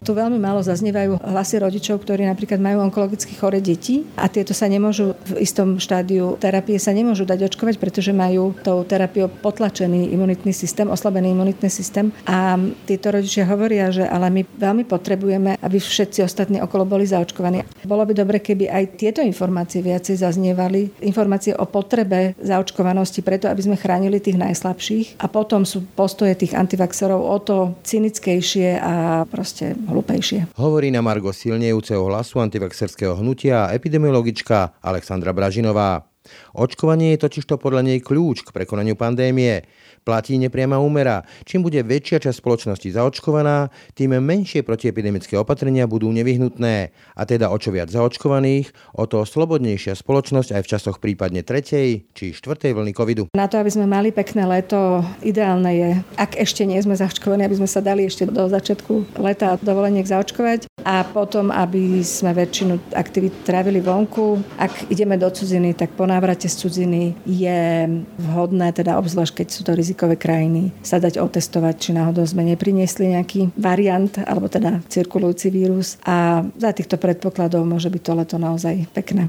Tu veľmi málo zaznievajú hlasy rodičov, ktorí napríklad majú onkologicky chore deti a tieto sa nemôžu v istom štádiu terapie sa nemôžu dať očkovať, pretože majú tou terapiou potlačený imunitný systém, oslabený imunitný systém. A títo rodičia hovoria, že ale my veľmi potrebujeme, aby všetci ostatní okolo boli zaočkovaní. Bolo by dobre, keby aj tieto informácie viacej zaznievali. Informácie o potrebe zaočkovanosti preto, aby sme chránili tých najslabších. A potom sú postoje tých antivaxerov o to cynickejšie a proste hlupejšie. Hovorí na Margo silnejúceho hlasu antivaxerského hnutia epidemiologička Alexandra Bražinová. Očkovanie je totižto podľa nej kľúč k prekonaniu pandémie platí nepriama úmera. Čím bude väčšia časť spoločnosti zaočkovaná, tým menšie protiepidemické opatrenia budú nevyhnutné. A teda o čo viac zaočkovaných, o to slobodnejšia spoločnosť aj v časoch prípadne tretej či štvrtej vlny covidu. Na to, aby sme mali pekné leto, ideálne je, ak ešte nie sme zaočkovaní, aby sme sa dali ešte do začiatku leta dovoleniek zaočkovať a potom, aby sme väčšinu aktivít trávili vonku. Ak ideme do cudziny, tak po návrate z cudziny je vhodné, teda obzvlášť keď sú to rizikové krajiny, sa dať otestovať, či náhodou sme nepriniesli nejaký variant, alebo teda cirkulujúci vírus. A za týchto predpokladov môže byť to leto naozaj pekné.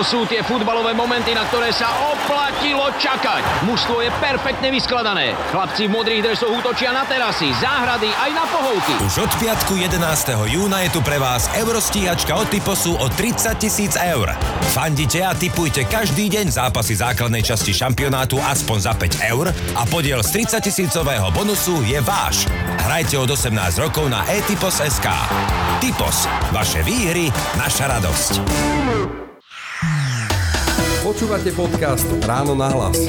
Sú tie futbalové momenty, na ktoré sa oplatilo čakať. Mužstvo je perfektne vyskladané. Chlapci v modrých dresoch útočia na terasy, záhrady aj na pohovky. Už od piatku 11. júna je tu pre vás Eurostíhačka od Typosu o 30 tisíc eur. Fandite a typujte každý deň zápasy základnej časti šampionátu aspoň za 5 eur a podiel z 30 tisícového bonusu je váš. Hrajte od 18 rokov na eTypos.sk. Typos. Vaše výhry, naša radosť. Počúvate podcast Ráno na hlas.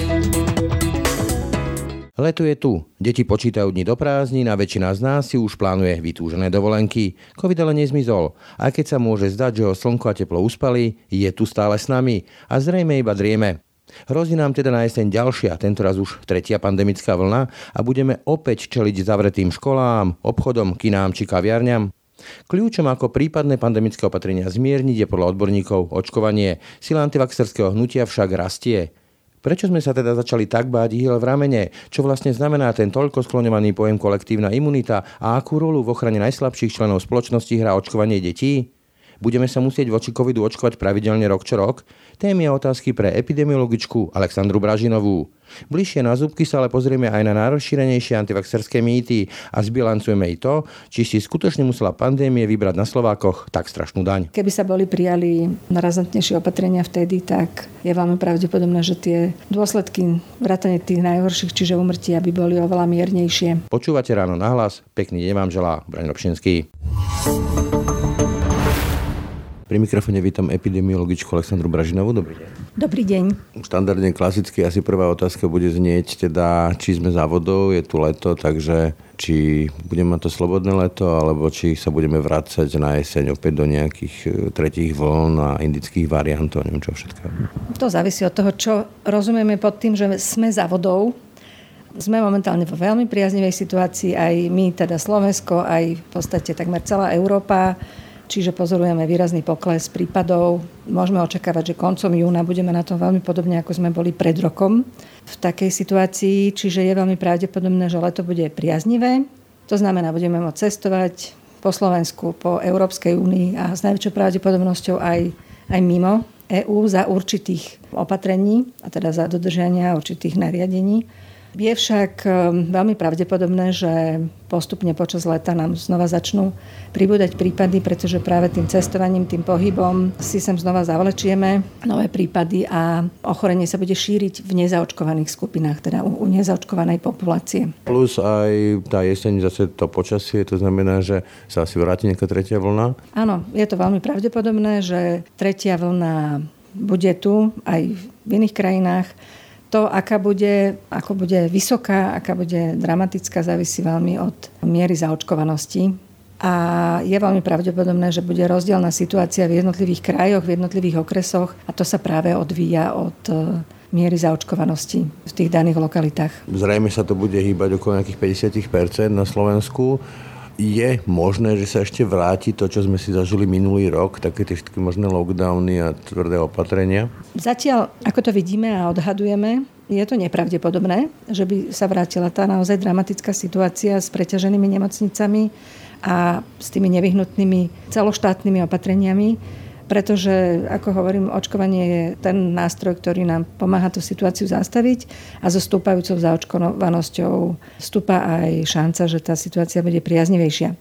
Leto je tu. Deti počítajú dni do prázdnin a väčšina z nás si už plánuje vytúžené dovolenky. Covid ale nezmizol. A keď sa môže zdať, že ho slnko a teplo uspali, je tu stále s nami a zrejme iba drieme. Hrozí nám teda na jeseň ďalšia, tentoraz už tretia pandemická vlna a budeme opäť čeliť zavretým školám, obchodom, kinám či kaviarňam. Kľúčom ako prípadné pandemické opatrenia zmierniť je podľa odborníkov očkovanie. Sila antivaxerského hnutia však rastie. Prečo sme sa teda začali tak báť ihel v ramene? Čo vlastne znamená ten toľko skloňovaný pojem kolektívna imunita a akú rolu v ochrane najslabších členov spoločnosti hrá očkovanie detí? Budeme sa musieť voči covidu očkovať pravidelne rok čo rok? Témy a otázky pre epidemiologičku Alexandru Bražinovú. Bližšie na zúbky sa ale pozrieme aj na najrozšírenejšie antivaxerské mýty a zbilancujeme i to, či si skutočne musela pandémie vybrať na Slovákoch tak strašnú daň. Keby sa boli prijali razantnejšie opatrenia vtedy, tak je veľmi pravdepodobné, že tie dôsledky vrátane tých najhorších, čiže umrtia, by boli oveľa miernejšie. Počúvate ráno nahlas, pekný deň vám želá Braň Robšinský. Pri mikrofone vítam epidemiologičku Aleksandru Bražinovú. Dobrý deň. Dobrý deň. Štandardne klasicky asi prvá otázka bude znieť, teda či sme za vodou, je tu leto, takže či budeme mať to slobodné leto, alebo či sa budeme vrácať na jeseň opäť do nejakých e, tretích vln a indických variantov, neviem čo všetko. To závisí od toho, čo rozumieme pod tým, že sme za vodou. Sme momentálne vo veľmi priaznivej situácii, aj my, teda Slovensko, aj v podstate takmer celá Európa čiže pozorujeme výrazný pokles prípadov. Môžeme očakávať, že koncom júna budeme na tom veľmi podobne, ako sme boli pred rokom v takej situácii, čiže je veľmi pravdepodobné, že leto bude priaznivé. To znamená, budeme môcť cestovať po Slovensku, po Európskej únii a s najväčšou pravdepodobnosťou aj, aj mimo EÚ za určitých opatrení, a teda za dodržania určitých nariadení. Je však ehm, veľmi pravdepodobné, že postupne počas leta nám znova začnú pribúdať prípady, pretože práve tým cestovaním, tým pohybom si sem znova zavlečieme nové prípady a ochorenie sa bude šíriť v nezaočkovaných skupinách, teda u, u nezaočkovanej populácie. Plus aj tá jeseň zase to počasie, to znamená, že sa asi vráti nejaká tretia vlna? Áno, je to veľmi pravdepodobné, že tretia vlna bude tu aj v iných krajinách to, aká bude, ako bude vysoká, aká bude dramatická, závisí veľmi od miery zaočkovanosti. A je veľmi pravdepodobné, že bude rozdielna situácia v jednotlivých krajoch, v jednotlivých okresoch a to sa práve odvíja od e, miery zaočkovanosti v tých daných lokalitách. Zrejme sa to bude hýbať okolo nejakých 50% na Slovensku. Je možné, že sa ešte vráti to, čo sme si zažili minulý rok, také tie všetky možné lockdowny a tvrdé opatrenia? Zatiaľ, ako to vidíme a odhadujeme, je to nepravdepodobné, že by sa vrátila tá naozaj dramatická situácia s preťaženými nemocnicami a s tými nevyhnutnými celoštátnymi opatreniami pretože, ako hovorím, očkovanie je ten nástroj, ktorý nám pomáha tú situáciu zastaviť a so stúpajúcou zaočkovanosťou stúpa aj šanca, že tá situácia bude priaznivejšia.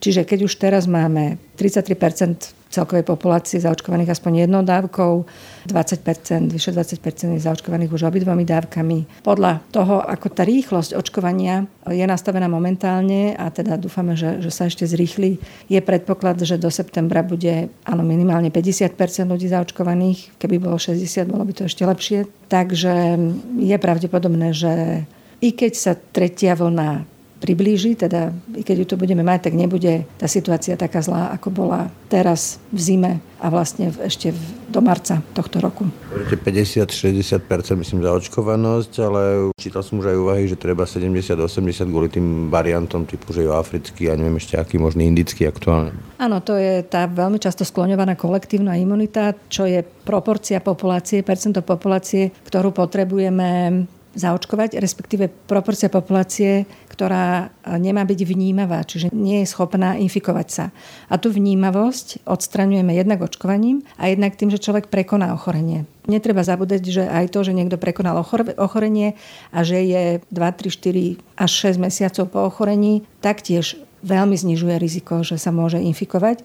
Čiže keď už teraz máme 33% celkovej populácie zaočkovaných aspoň jednou dávkou, 20%, vyše 20% je zaočkovaných už obidvomi dávkami. Podľa toho, ako tá rýchlosť očkovania je nastavená momentálne a teda dúfame, že, že sa ešte zrýchli, je predpoklad, že do septembra bude áno, minimálne 50% ľudí zaočkovaných, keby bolo 60, bolo by to ešte lepšie. Takže je pravdepodobné, že i keď sa tretia vlna priblíži, teda i keď ju tu budeme mať, tak nebude tá situácia taká zlá, ako bola teraz v zime a vlastne ešte do marca tohto roku. 50-60% myslím za očkovanosť, ale čítal som už aj úvahy, že treba 70-80 kvôli tým variantom typu, že je africký a neviem ešte aký možný indický aktuálne. Áno, to je tá veľmi často skloňovaná kolektívna imunita, čo je proporcia populácie, percento populácie, ktorú potrebujeme zaočkovať, respektíve proporcia populácie, ktorá nemá byť vnímavá, čiže nie je schopná infikovať sa. A tú vnímavosť odstraňujeme jednak očkovaním a jednak tým, že človek prekoná ochorenie. Netreba zabúdať, že aj to, že niekto prekonal ochorenie a že je 2, 3, 4 až 6 mesiacov po ochorení, taktiež veľmi znižuje riziko, že sa môže infikovať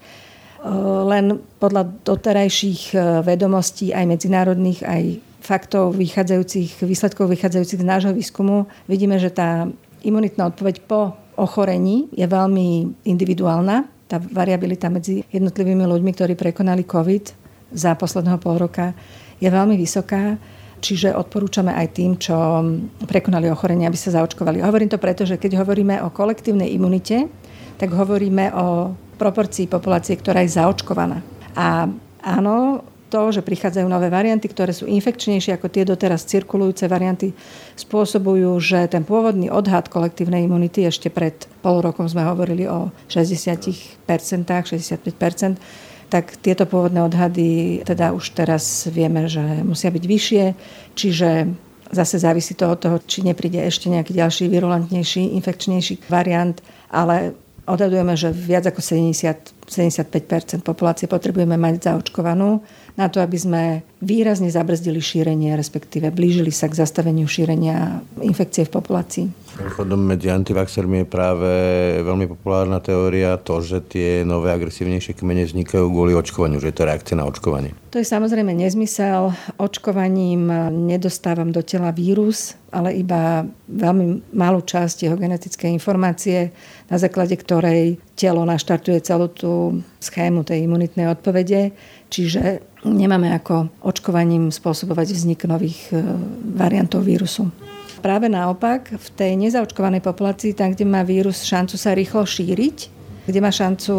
len podľa doterajších vedomostí aj medzinárodných, aj faktov vychádzajúcich, výsledkov vychádzajúcich z nášho výskumu vidíme, že tá imunitná odpoveď po ochorení je veľmi individuálna. Tá variabilita medzi jednotlivými ľuďmi, ktorí prekonali COVID za posledného pol roka, je veľmi vysoká. Čiže odporúčame aj tým, čo prekonali ochorenie, aby sa zaočkovali. Hovorím to preto, že keď hovoríme o kolektívnej imunite, tak hovoríme o proporcii populácie, ktorá je zaočkovaná. A áno, to, že prichádzajú nové varianty, ktoré sú infekčnejšie ako tie doteraz cirkulujúce varianty, spôsobujú, že ten pôvodný odhad kolektívnej imunity, ešte pred pol rokom sme hovorili o 60%, 65%, tak tieto pôvodné odhady teda už teraz vieme, že musia byť vyššie, čiže zase závisí to od toho, či nepríde ešte nejaký ďalší virulentnejší, infekčnejší variant, ale odhadujeme, že viac ako 70, 75% populácie potrebujeme mať zaočkovanú na to, aby sme výrazne zabrzdili šírenie, respektíve blížili sa k zastaveniu šírenia infekcie v populácii. Chodom medzi antivaxermi je práve veľmi populárna teória to, že tie nové agresívnejšie kmene vznikajú kvôli očkovaniu, že je to reakcia na očkovanie. To je samozrejme nezmysel. Očkovaním nedostávam do tela vírus, ale iba veľmi malú časť jeho genetickej informácie, na základe ktorej telo naštartuje celú tú schému tej imunitnej odpovede. Čiže nemáme ako očkovaním spôsobovať vznik nových e, variantov vírusu. Práve naopak, v tej nezaočkovanej populácii, tam, kde má vírus šancu sa rýchlo šíriť, kde má šancu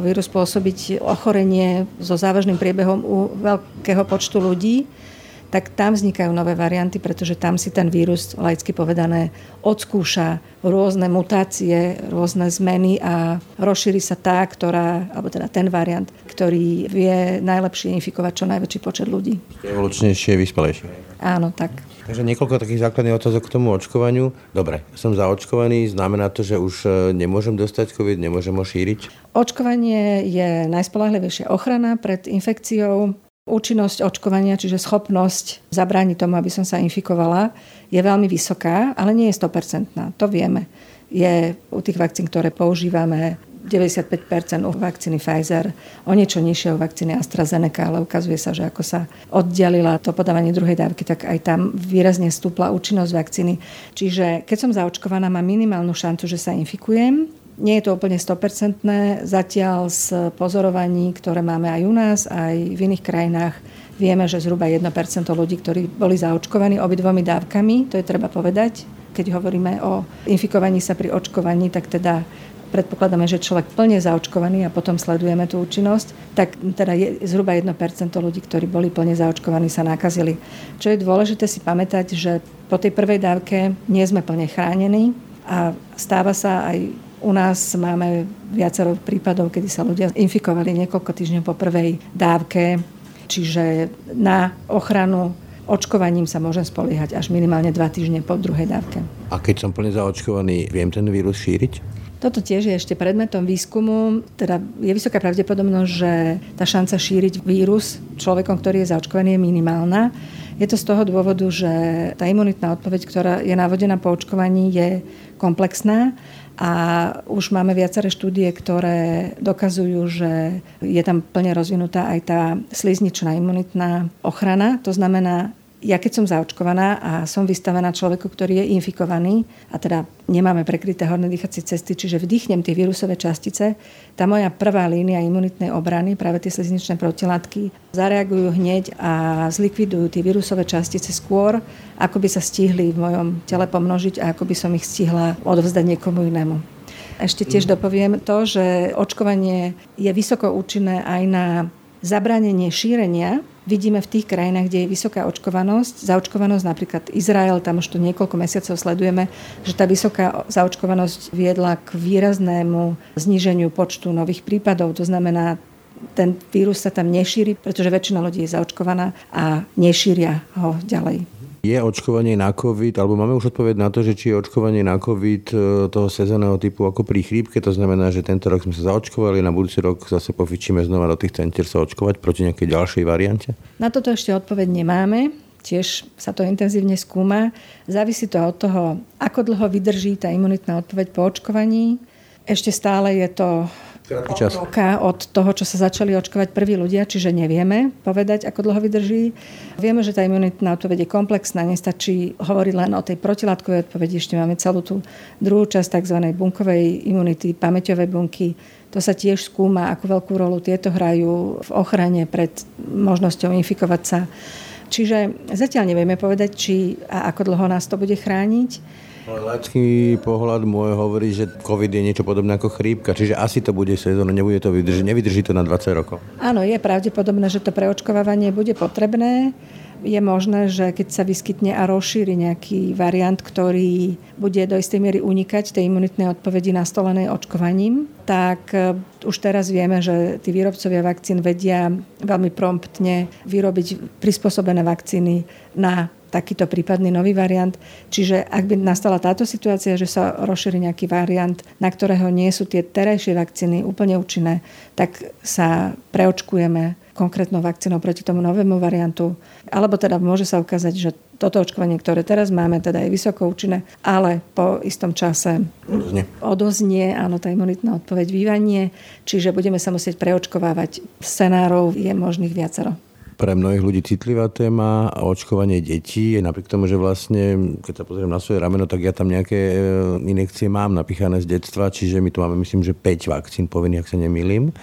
vírus spôsobiť ochorenie so závažným priebehom u veľkého počtu ľudí, tak tam vznikajú nové varianty, pretože tam si ten vírus, laicky povedané, odskúša rôzne mutácie, rôzne zmeny a rozšíri sa tá, ktorá, alebo teda ten variant, ktorý vie najlepšie infikovať čo najväčší počet ľudí. Evolučnejšie, vyspelejšie. Áno, tak. Takže niekoľko takých základných otázok k tomu očkovaniu. Dobre, som zaočkovaný, znamená to, že už e, nemôžem dostať COVID, nemôžem ho šíriť? Očkovanie je najspolahlivejšia ochrana pred infekciou Účinnosť očkovania, čiže schopnosť zabrániť tomu, aby som sa infikovala, je veľmi vysoká, ale nie je 100%. To vieme. Je u tých vakcín, ktoré používame, 95% u vakcíny Pfizer, o niečo nižšie u vakcíny AstraZeneca, ale ukazuje sa, že ako sa oddelila to podávanie druhej dávky, tak aj tam výrazne stúpla účinnosť vakcíny. Čiže keď som zaočkovaná, mám minimálnu šancu, že sa infikujem, nie je to úplne 100%. Zatiaľ z pozorovaní, ktoré máme aj u nás, aj v iných krajinách, vieme, že zhruba 1% ľudí, ktorí boli zaočkovaní obidvomi dávkami, to je treba povedať. Keď hovoríme o infikovaní sa pri očkovaní, tak teda predpokladáme, že človek plne zaočkovaný a potom sledujeme tú účinnosť, tak teda je zhruba 1% ľudí, ktorí boli plne zaočkovaní, sa nakazili. Čo je dôležité si pamätať, že po tej prvej dávke nie sme plne chránení a stáva sa aj U nás máme viacero prípadov, kedy sa ľudia infikovali niekoľko týždňov po prvej dávke, čiže na ochranu očkovaním sa môžem spoliehať až minimálne dva týždne po druhej dávke. A keď som plne zaočkovaný, viem ten vírus šíriť? Toto tiež je ešte predmetom výskumu. Teda je vysoká pravdepodobnosť, že tá šanca šíriť vírus človekom, ktorý je zaočkovaný, je minimálna. Je to z toho dôvodu, že tá imunitná odpoveď, ktorá je navodená po očkovaní, je komplexná a už máme viaceré štúdie, ktoré dokazujú, že je tam plne rozvinutá aj tá slizničná imunitná ochrana. To znamená, ja keď som zaočkovaná a som vystavená človeku, ktorý je infikovaný a teda nemáme prekryté horné dýchacie cesty, čiže vdýchnem tie vírusové častice, tá moja prvá línia imunitnej obrany, práve tie slizničné protilátky, zareagujú hneď a zlikvidujú tie vírusové častice skôr, ako by sa stihli v mojom tele pomnožiť a ako by som ich stihla odovzdať niekomu inému. Ešte tiež mm. dopoviem to, že očkovanie je vysoko účinné aj na zabránenie šírenia vidíme v tých krajinách, kde je vysoká očkovanosť, zaočkovanosť, napríklad Izrael, tam už to niekoľko mesiacov sledujeme, že tá vysoká zaočkovanosť viedla k výraznému zníženiu počtu nových prípadov. To znamená, ten vírus sa tam nešíri, pretože väčšina ľudí je zaočkovaná a nešíria ho ďalej. Je očkovanie na COVID, alebo máme už odpoveď na to, že či je očkovanie na COVID e, toho sezónneho typu ako pri chrípke, to znamená, že tento rok sme sa zaočkovali, na budúci rok zase pofičíme znova do tých centier sa očkovať proti nejakej ďalšej variante? Na toto ešte odpoveď nemáme. Tiež sa to intenzívne skúma. Závisí to od toho, ako dlho vydrží tá imunitná odpoveď po očkovaní. Ešte stále je to čas. roka od toho, čo sa začali očkovať prví ľudia, čiže nevieme povedať, ako dlho vydrží. Vieme, že tá imunitná odpoveď je komplexná, nestačí hovoriť len o tej protilátkovej odpovedi, ešte máme celú tú druhú časť tzv. bunkovej imunity, pamäťové bunky. To sa tiež skúma, ako veľkú rolu tieto hrajú v ochrane pred možnosťou infikovať sa. Čiže zatiaľ nevieme povedať, či a ako dlho nás to bude chrániť. Laický pohľad môj hovorí, že COVID je niečo podobné ako chrípka, čiže asi to bude sezóna, nebude to vydržiť, nevydrží to na 20 rokov. Áno, je pravdepodobné, že to preočkovávanie bude potrebné. Je možné, že keď sa vyskytne a rozšíri nejaký variant, ktorý bude do istej miery unikať tej imunitnej odpovedi nastolenej očkovaním, tak e, už teraz vieme, že tí výrobcovia vakcín vedia veľmi promptne vyrobiť prispôsobené vakcíny na takýto prípadný nový variant. Čiže ak by nastala táto situácia, že sa rozšíri nejaký variant, na ktorého nie sú tie terajšie vakcíny úplne účinné, tak sa preočkujeme konkrétnou vakcínou proti tomu novému variantu. Alebo teda môže sa ukázať, že toto očkovanie, ktoré teraz máme, teda je vysoko účinné, ale po istom čase odoznie, odoznie áno, tá imunitná odpoveď vývanie, čiže budeme sa musieť preočkovávať. Scenárov je možných viacero pre mnohých ľudí citlivá téma a očkovanie detí. Napriek tomu, že vlastne, keď sa pozriem na svoje rameno, tak ja tam nejaké e, inekcie mám napíchané z detstva, čiže my tu máme, myslím, že 5 vakcín povinných, ak sa nemýlim.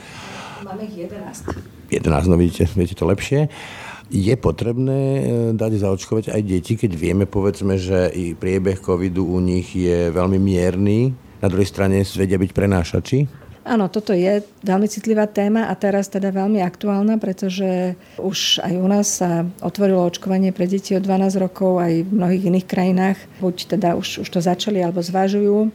Máme ich 11. 11, no vidíte, viete to lepšie. Je potrebné e, dať zaočkovať aj deti, keď vieme, povedzme, že i priebeh covidu u nich je veľmi mierny, na druhej strane vedia byť prenášači? Áno, toto je veľmi citlivá téma a teraz teda veľmi aktuálna, pretože už aj u nás sa otvorilo očkovanie pre deti od 12 rokov aj v mnohých iných krajinách. Buď teda už, už to začali alebo zvažujú.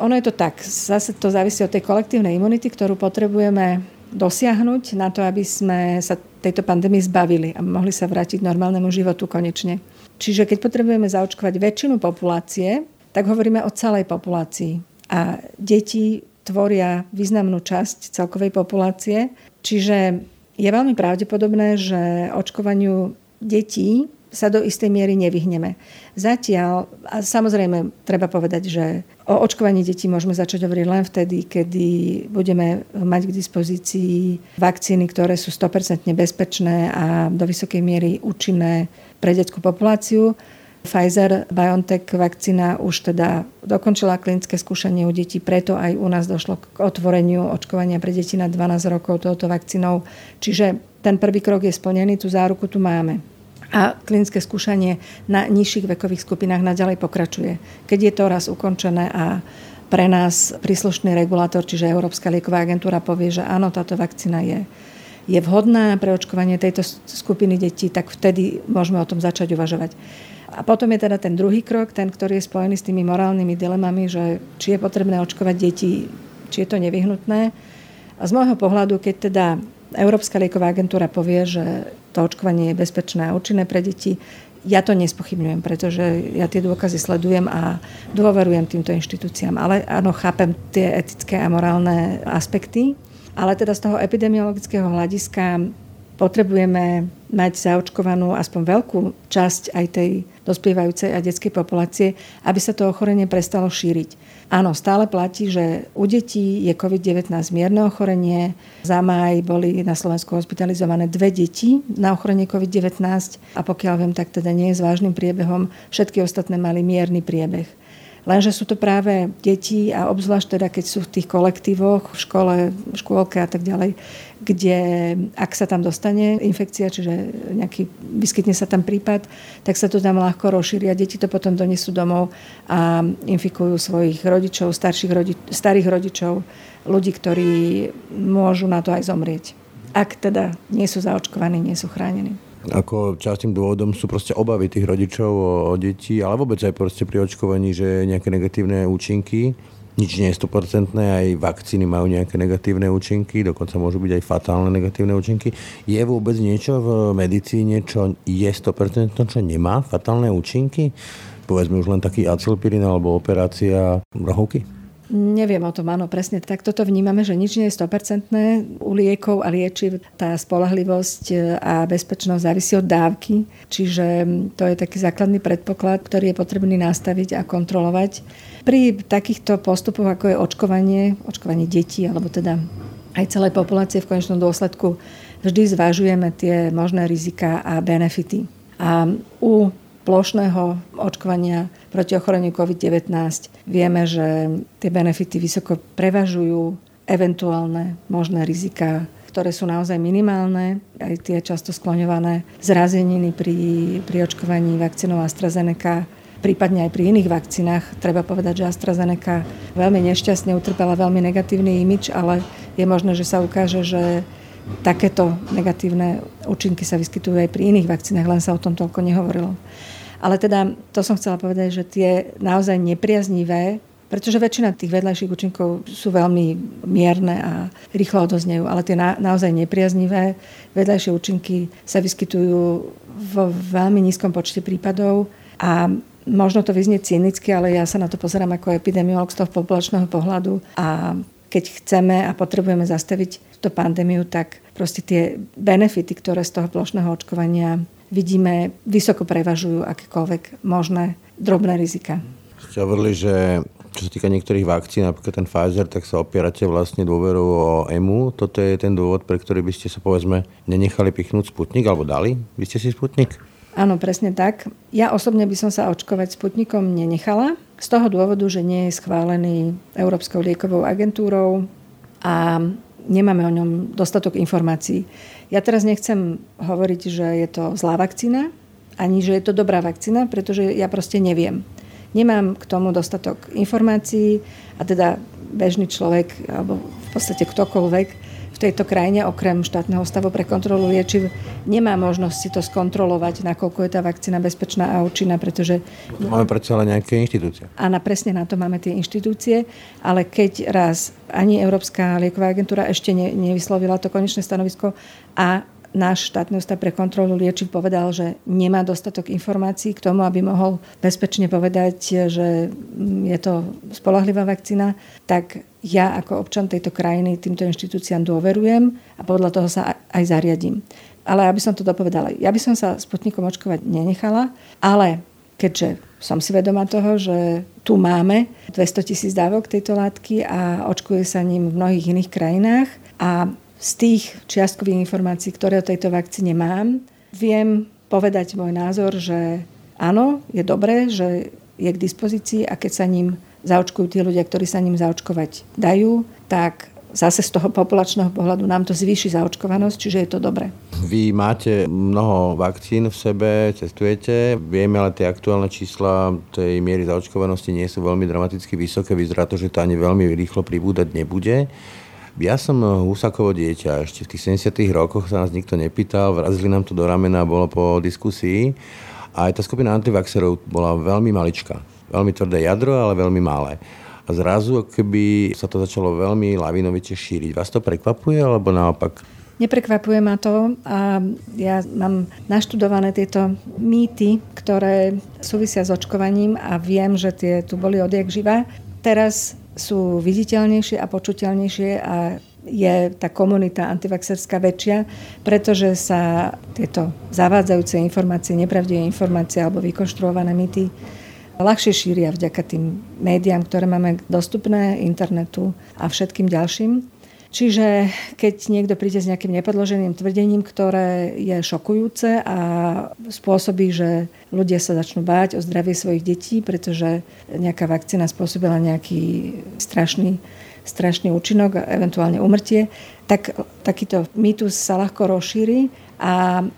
Ono je to tak, zase to závisí od tej kolektívnej imunity, ktorú potrebujeme dosiahnuť na to, aby sme sa tejto pandémii zbavili a mohli sa vrátiť k normálnemu životu konečne. Čiže keď potrebujeme zaočkovať väčšinu populácie, tak hovoríme o celej populácii. A deti tvoria významnú časť celkovej populácie. Čiže je veľmi pravdepodobné, že očkovaniu detí sa do istej miery nevyhneme. Zatiaľ, a samozrejme, treba povedať, že o očkovaní detí môžeme začať hovoriť len vtedy, kedy budeme mať k dispozícii vakcíny, ktoré sú 100% bezpečné a do vysokej miery účinné pre detskú populáciu. Pfizer BioNTech vakcína už teda dokončila klinické skúšanie u detí, preto aj u nás došlo k otvoreniu očkovania pre deti na 12 rokov touto vakcínou. Čiže ten prvý krok je splnený, tú záruku tu máme. A klinické skúšanie na nižších vekových skupinách naďalej pokračuje. Keď je to raz ukončené a pre nás príslušný regulátor, čiže Európska lieková agentúra povie, že áno, táto vakcína je je vhodná pre očkovanie tejto skupiny detí, tak vtedy môžeme o tom začať uvažovať. A potom je teda ten druhý krok, ten, ktorý je spojený s tými morálnymi dilemami, že či je potrebné očkovať deti, či je to nevyhnutné. A z môjho pohľadu, keď teda Európska lieková agentúra povie, že to očkovanie je bezpečné a účinné pre deti, ja to nespochybňujem, pretože ja tie dôkazy sledujem a dôverujem týmto inštitúciám. Ale áno, chápem tie etické a morálne aspekty. Ale teda z toho epidemiologického hľadiska potrebujeme mať zaočkovanú aspoň veľkú časť aj tej dospievajúcej a detskej populácie, aby sa to ochorenie prestalo šíriť. Áno, stále platí, že u detí je COVID-19 mierne ochorenie. Za maj boli na Slovensku hospitalizované dve deti na ochorenie COVID-19 a pokiaľ viem, tak teda nie je s vážnym priebehom. Všetky ostatné mali mierny priebeh. Lenže sú to práve deti a obzvlášť teda, keď sú v tých kolektívoch, v škole, v škôlke a tak ďalej, kde ak sa tam dostane infekcia, čiže nejaký, vyskytne sa tam prípad, tak sa to tam ľahko rozšíri a deti to potom donesú domov a infikujú svojich rodičov, starších rodi- starých rodičov, ľudí, ktorí môžu na to aj zomrieť. Ak teda nie sú zaočkovaní, nie sú chránení. Ako častým dôvodom sú proste obavy tých rodičov o, o deti, ale vôbec aj proste pri očkovaní, že nejaké negatívne účinky. Nič nie je 100%, aj vakcíny majú nejaké negatívne účinky, dokonca môžu byť aj fatálne negatívne účinky. Je vôbec niečo v medicíne, čo je 100%, čo nemá fatálne účinky? Povedzme už len taký acilpirin alebo operácia rohovky? Neviem o tom, áno, presne tak toto vnímame, že nič nie je 100%. U liekov a liečiv tá spolahlivosť e, a bezpečnosť závisí od dávky, čiže to je taký základný predpoklad, ktorý je potrebný nastaviť a kontrolovať. Pri takýchto postupoch, ako je očkovanie, očkovanie detí, alebo teda aj celej populácie v konečnom dôsledku, vždy zvažujeme tie možné rizika a benefity. A u plošného očkovania proti ochoreniu COVID-19 vieme, že tie benefity vysoko prevažujú eventuálne možné rizika, ktoré sú naozaj minimálne, aj tie často skloňované zrazeniny pri, pri očkovaní vakcínou AstraZeneca, prípadne aj pri iných vakcínach. Treba povedať, že AstraZeneca veľmi nešťastne utrpela veľmi negatívny imič, ale je možné, že sa ukáže, že takéto negatívne účinky sa vyskytujú aj pri iných vakcínach, len sa o tom toľko nehovorilo. Ale teda to som chcela povedať, že tie naozaj nepriaznivé pretože väčšina tých vedľajších účinkov sú veľmi mierne a rýchlo odoznejú, ale tie na, naozaj nepriaznivé vedľajšie účinky sa vyskytujú vo veľmi nízkom počte prípadov a možno to vyznie cynicky, ale ja sa na to pozerám ako epidemiolog z toho populačného pohľadu a keď chceme a potrebujeme zastaviť túto pandémiu, tak proste tie benefity, ktoré z toho plošného očkovania vidíme, vysoko prevažujú akékoľvek možné drobné rizika. Ste hovorili, že čo sa týka niektorých vakcín, napríklad ten Pfizer, tak sa opierate vlastne dôveru o EMU. Toto je ten dôvod, pre ktorý by ste sa povedzme nenechali pichnúť Sputnik, alebo dali? Vy ste si Sputnik? Áno, presne tak. Ja osobne by som sa očkovať Sputnikom nenechala. Z toho dôvodu, že nie je schválený Európskou liekovou agentúrou a nemáme o ňom dostatok informácií. Ja teraz nechcem hovoriť, že je to zlá vakcína, ani že je to dobrá vakcína, pretože ja proste neviem. Nemám k tomu dostatok informácií a teda bežný človek, alebo v podstate ktokoľvek, tejto krajine, okrem štátneho stavu pre kontrolu liečiv, nemá možnosť si to skontrolovať, nakoľko je tá vakcína bezpečná a účinná, pretože... Máme predsa len nejaké inštitúcie. Áno, presne na to máme tie inštitúcie, ale keď raz ani Európska lieková agentúra ešte ne, nevyslovila to konečné stanovisko a náš štátny ústav pre kontrolu liečiv povedal, že nemá dostatok informácií k tomu, aby mohol bezpečne povedať, že je to spolahlivá vakcína, tak ja ako občan tejto krajiny týmto inštitúciám dôverujem a podľa toho sa aj zariadím. Ale aby som to dopovedala, ja by som sa Sputnikom očkovať nenechala, ale keďže som si vedomá toho, že tu máme 200 tisíc dávok tejto látky a očkuje sa ním v mnohých iných krajinách a z tých čiastkových informácií, ktoré o tejto vakcíne mám, viem povedať môj názor, že áno, je dobré, že je k dispozícii a keď sa ním zaočkujú tí ľudia, ktorí sa ním zaočkovať dajú, tak zase z toho populačného pohľadu nám to zvýši zaočkovanosť, čiže je to dobré. Vy máte mnoho vakcín v sebe, cestujete, vieme, ale tie aktuálne čísla tej miery zaočkovanosti nie sú veľmi dramaticky vysoké, vyzerá to, že to ani veľmi rýchlo pribúdať nebude. Ja som Husakovo dieťa, ešte v tých 70 rokoch sa nás nikto nepýtal, vrazili nám to do ramena, bolo po diskusii. A aj tá skupina antivaxerov bola veľmi maličká. Veľmi tvrdé jadro, ale veľmi malé. A zrazu, keby sa to začalo veľmi lavinovite šíriť. Vás to prekvapuje, alebo naopak? Neprekvapuje ma to a ja mám naštudované tieto mýty, ktoré súvisia s očkovaním a viem, že tie tu boli odjak živa. Teraz sú viditeľnejšie a počuteľnejšie a je tá komunita antivaxerská väčšia, pretože sa tieto zavádzajúce informácie, nepravdivé informácie alebo vykonštruované mýty ľahšie šíria vďaka tým médiám, ktoré máme dostupné, internetu a všetkým ďalším. Čiže keď niekto príde s nejakým nepodloženým tvrdením, ktoré je šokujúce a spôsobí, že ľudia sa začnú báť o zdravie svojich detí, pretože nejaká vakcína spôsobila nejaký strašný, strašný účinok a eventuálne umrtie, tak takýto mýtus sa ľahko rozšíri a um,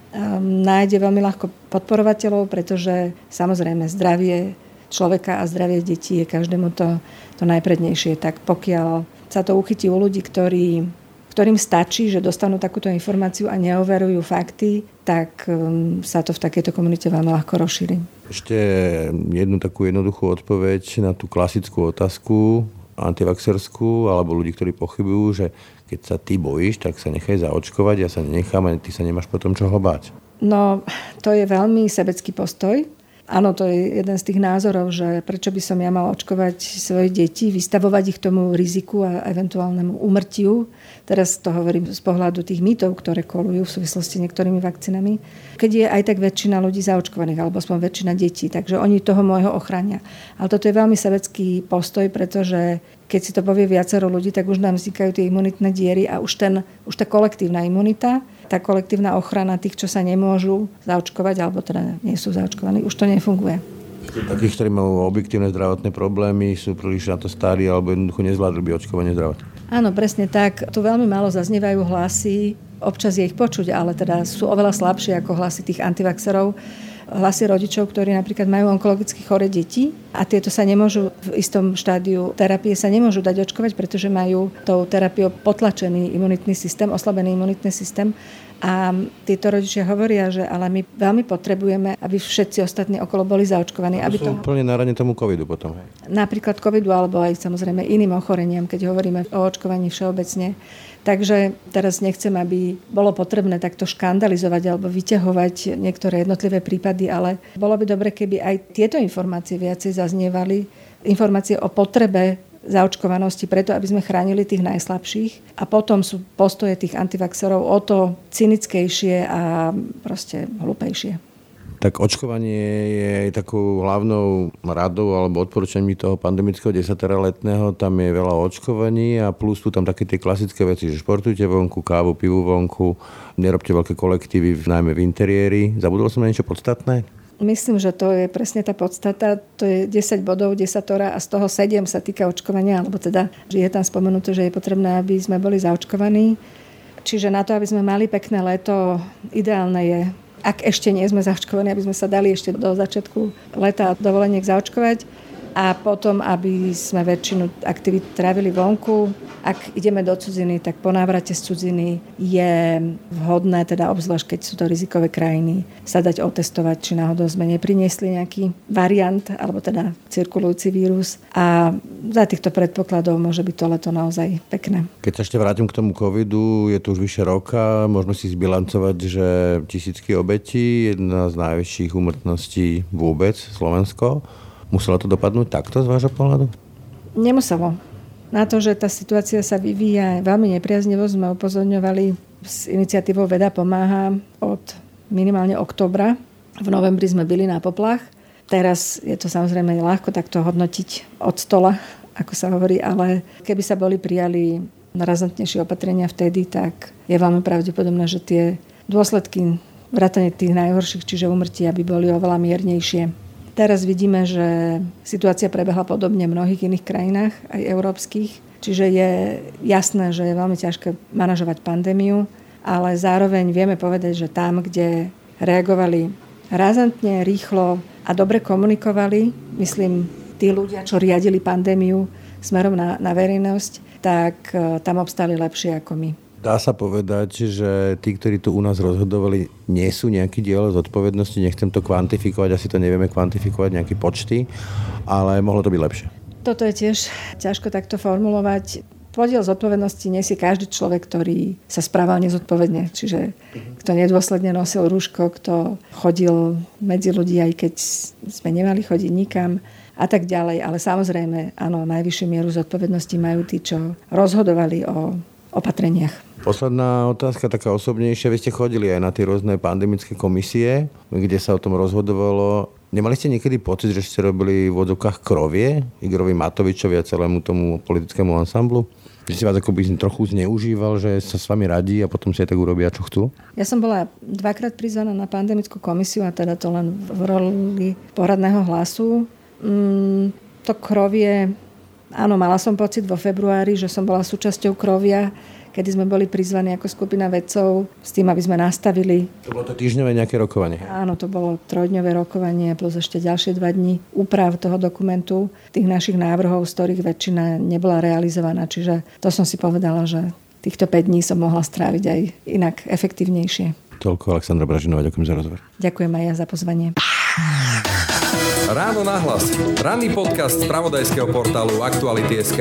nájde veľmi ľahko podporovateľov, pretože samozrejme zdravie človeka a zdravie detí je každému to, to najprednejšie. Tak pokiaľ sa to uchytí u ľudí, ktorí, ktorým stačí, že dostanú takúto informáciu a neoverujú fakty, tak um, sa to v takejto komunite veľmi ľahko rozšíri. Ešte jednu takú jednoduchú odpoveď na tú klasickú otázku antivaxerskú alebo ľudí, ktorí pochybujú, že keď sa ty bojíš, tak sa nechaj zaočkovať, ja sa nenechám a ty sa nemáš potom čoho báť. No, to je veľmi sebecký postoj Áno, to je jeden z tých názorov, že prečo by som ja mal očkovať svoje deti, vystavovať ich tomu riziku a eventuálnemu umrtiu. Teraz to hovorím z pohľadu tých mýtov, ktoré kolujú v súvislosti s niektorými vakcínami. Keď je aj tak väčšina ľudí zaočkovaných, alebo aspoň väčšina detí, takže oni toho môjho ochránia. Ale toto je veľmi sebecký postoj, pretože keď si to povie viacero ľudí, tak už nám vznikajú tie imunitné diery a už, ten, už tá kolektívna imunita tá kolektívna ochrana tých, čo sa nemôžu zaočkovať, alebo teda nie sú zaočkovaní, už to nefunguje. Takých, ktorí majú objektívne zdravotné problémy, sú príliš na to starí alebo jednoducho nezvládli by očkovanie zdravotné. Áno, presne tak. Tu veľmi málo zaznievajú hlasy, občas je ich počuť, ale teda sú oveľa slabšie ako hlasy tých antivaxerov hlasy rodičov, ktorí napríklad majú onkologicky chore deti a tieto sa nemôžu v istom štádiu terapie sa nemôžu dať očkovať, pretože majú tou terapiou potlačený imunitný systém, oslabený imunitný systém a títo rodičia hovoria, že ale my veľmi potrebujeme, aby všetci ostatní okolo boli zaočkovaní. To aby sú to... úplne na rane tomu covidu potom. Hej. Napríklad covidu alebo aj samozrejme iným ochoreniam, keď hovoríme o očkovaní všeobecne. Takže teraz nechcem, aby bolo potrebné takto škandalizovať alebo vyťahovať niektoré jednotlivé prípady, ale bolo by dobre, keby aj tieto informácie viacej zaznievali. Informácie o potrebe zaočkovanosti preto, aby sme chránili tých najslabších. A potom sú postoje tých antivaxerov o to cynickejšie a proste hlúpejšie. Tak očkovanie je takou hlavnou radou alebo odporúčaním toho pandemického desatera letného. Tam je veľa očkovaní a plus sú tam také tie klasické veci, že športujte vonku, kávu, pivu vonku, nerobte veľké kolektívy, najmä v interiéri. Zabudol som na niečo podstatné? Myslím, že to je presne tá podstata. To je 10 bodov desatora a z toho 7 sa týka očkovania, alebo teda, je tam spomenuté, že je potrebné, aby sme boli zaočkovaní. Čiže na to, aby sme mali pekné leto, ideálne je ak ešte nie sme zaočkovaní, aby sme sa dali ešte do začiatku leta dovoleniek zaočkovať a potom, aby sme väčšinu aktivít trávili vonku. Ak ideme do cudziny, tak po návrate z cudziny je vhodné, teda obzvlášť keď sú to rizikové krajiny, sa dať otestovať, či náhodou sme nepriniesli nejaký variant, alebo teda cirkulujúci vírus. A za týchto predpokladov môže byť to leto naozaj pekné. Keď sa ešte vrátim k tomu covidu, je to už vyše roka, môžeme si zbilancovať, že tisícky obetí, jedna z najväčších úmrtností vôbec Slovensko. Muselo to dopadnúť takto z vášho pohľadu? Nemuselo. Na to, že tá situácia sa vyvíja veľmi nepriaznivo, sme upozorňovali s iniciatívou Veda pomáha od minimálne oktobra. V novembri sme byli na poplach. Teraz je to samozrejme ľahko takto hodnotiť od stola, ako sa hovorí, ale keby sa boli prijali razantnejšie opatrenia vtedy, tak je veľmi pravdepodobné, že tie dôsledky vrátane tých najhorších, čiže umrtia, by boli oveľa miernejšie. Teraz vidíme, že situácia prebehla podobne v mnohých iných krajinách, aj európskych. Čiže je jasné, že je veľmi ťažké manažovať pandémiu, ale zároveň vieme povedať, že tam, kde reagovali razantne, rýchlo a dobre komunikovali, myslím, tí ľudia, čo riadili pandémiu smerom na, na verejnosť, tak e, tam obstali lepšie ako my. Dá sa povedať, že tí, ktorí tu u nás rozhodovali, nie sú nejaký diel zodpovednosti, nechcem to kvantifikovať, asi to nevieme kvantifikovať, nejaké počty, ale mohlo to byť lepšie. Toto je tiež ťažko takto formulovať. Podiel zodpovednosti nesie každý človek, ktorý sa správal nezodpovedne. Čiže kto nedôsledne nosil rúško, kto chodil medzi ľudí, aj keď sme nemali chodiť nikam a tak ďalej. Ale samozrejme, áno, najvyššiu mieru zodpovednosti majú tí, čo rozhodovali o opatreniach. Posledná otázka, taká osobnejšia. Vy ste chodili aj na tie rôzne pandemické komisie, kde sa o tom rozhodovalo. Nemali ste niekedy pocit, že ste robili v odzokách krovie Igorovi Matovičovi a celému tomu politickému ansamblu? Že si vás ako by trochu zneužíval, že sa s vami radí a potom si aj tak urobia, čo chcú? Ja som bola dvakrát prizvaná na pandemickú komisiu a teda to len v roli poradného hlasu. Mm, to krovie, áno, mala som pocit vo februári, že som bola súčasťou krovia kedy sme boli prizvaní ako skupina vedcov s tým, aby sme nastavili. To bolo to týždňové nejaké rokovanie? Áno, to bolo trojdňové rokovanie plus ešte ďalšie dva dní úprav toho dokumentu, tých našich návrhov, z ktorých väčšina nebola realizovaná. Čiže to som si povedala, že týchto 5 dní som mohla stráviť aj inak efektívnejšie. Toľko Aleksandra Bražinová, ďakujem za rozhovor. Ďakujem aj ja za pozvanie. Ráno nahlas. Ranný podcast z pravodajského portálu Aktuality.sk.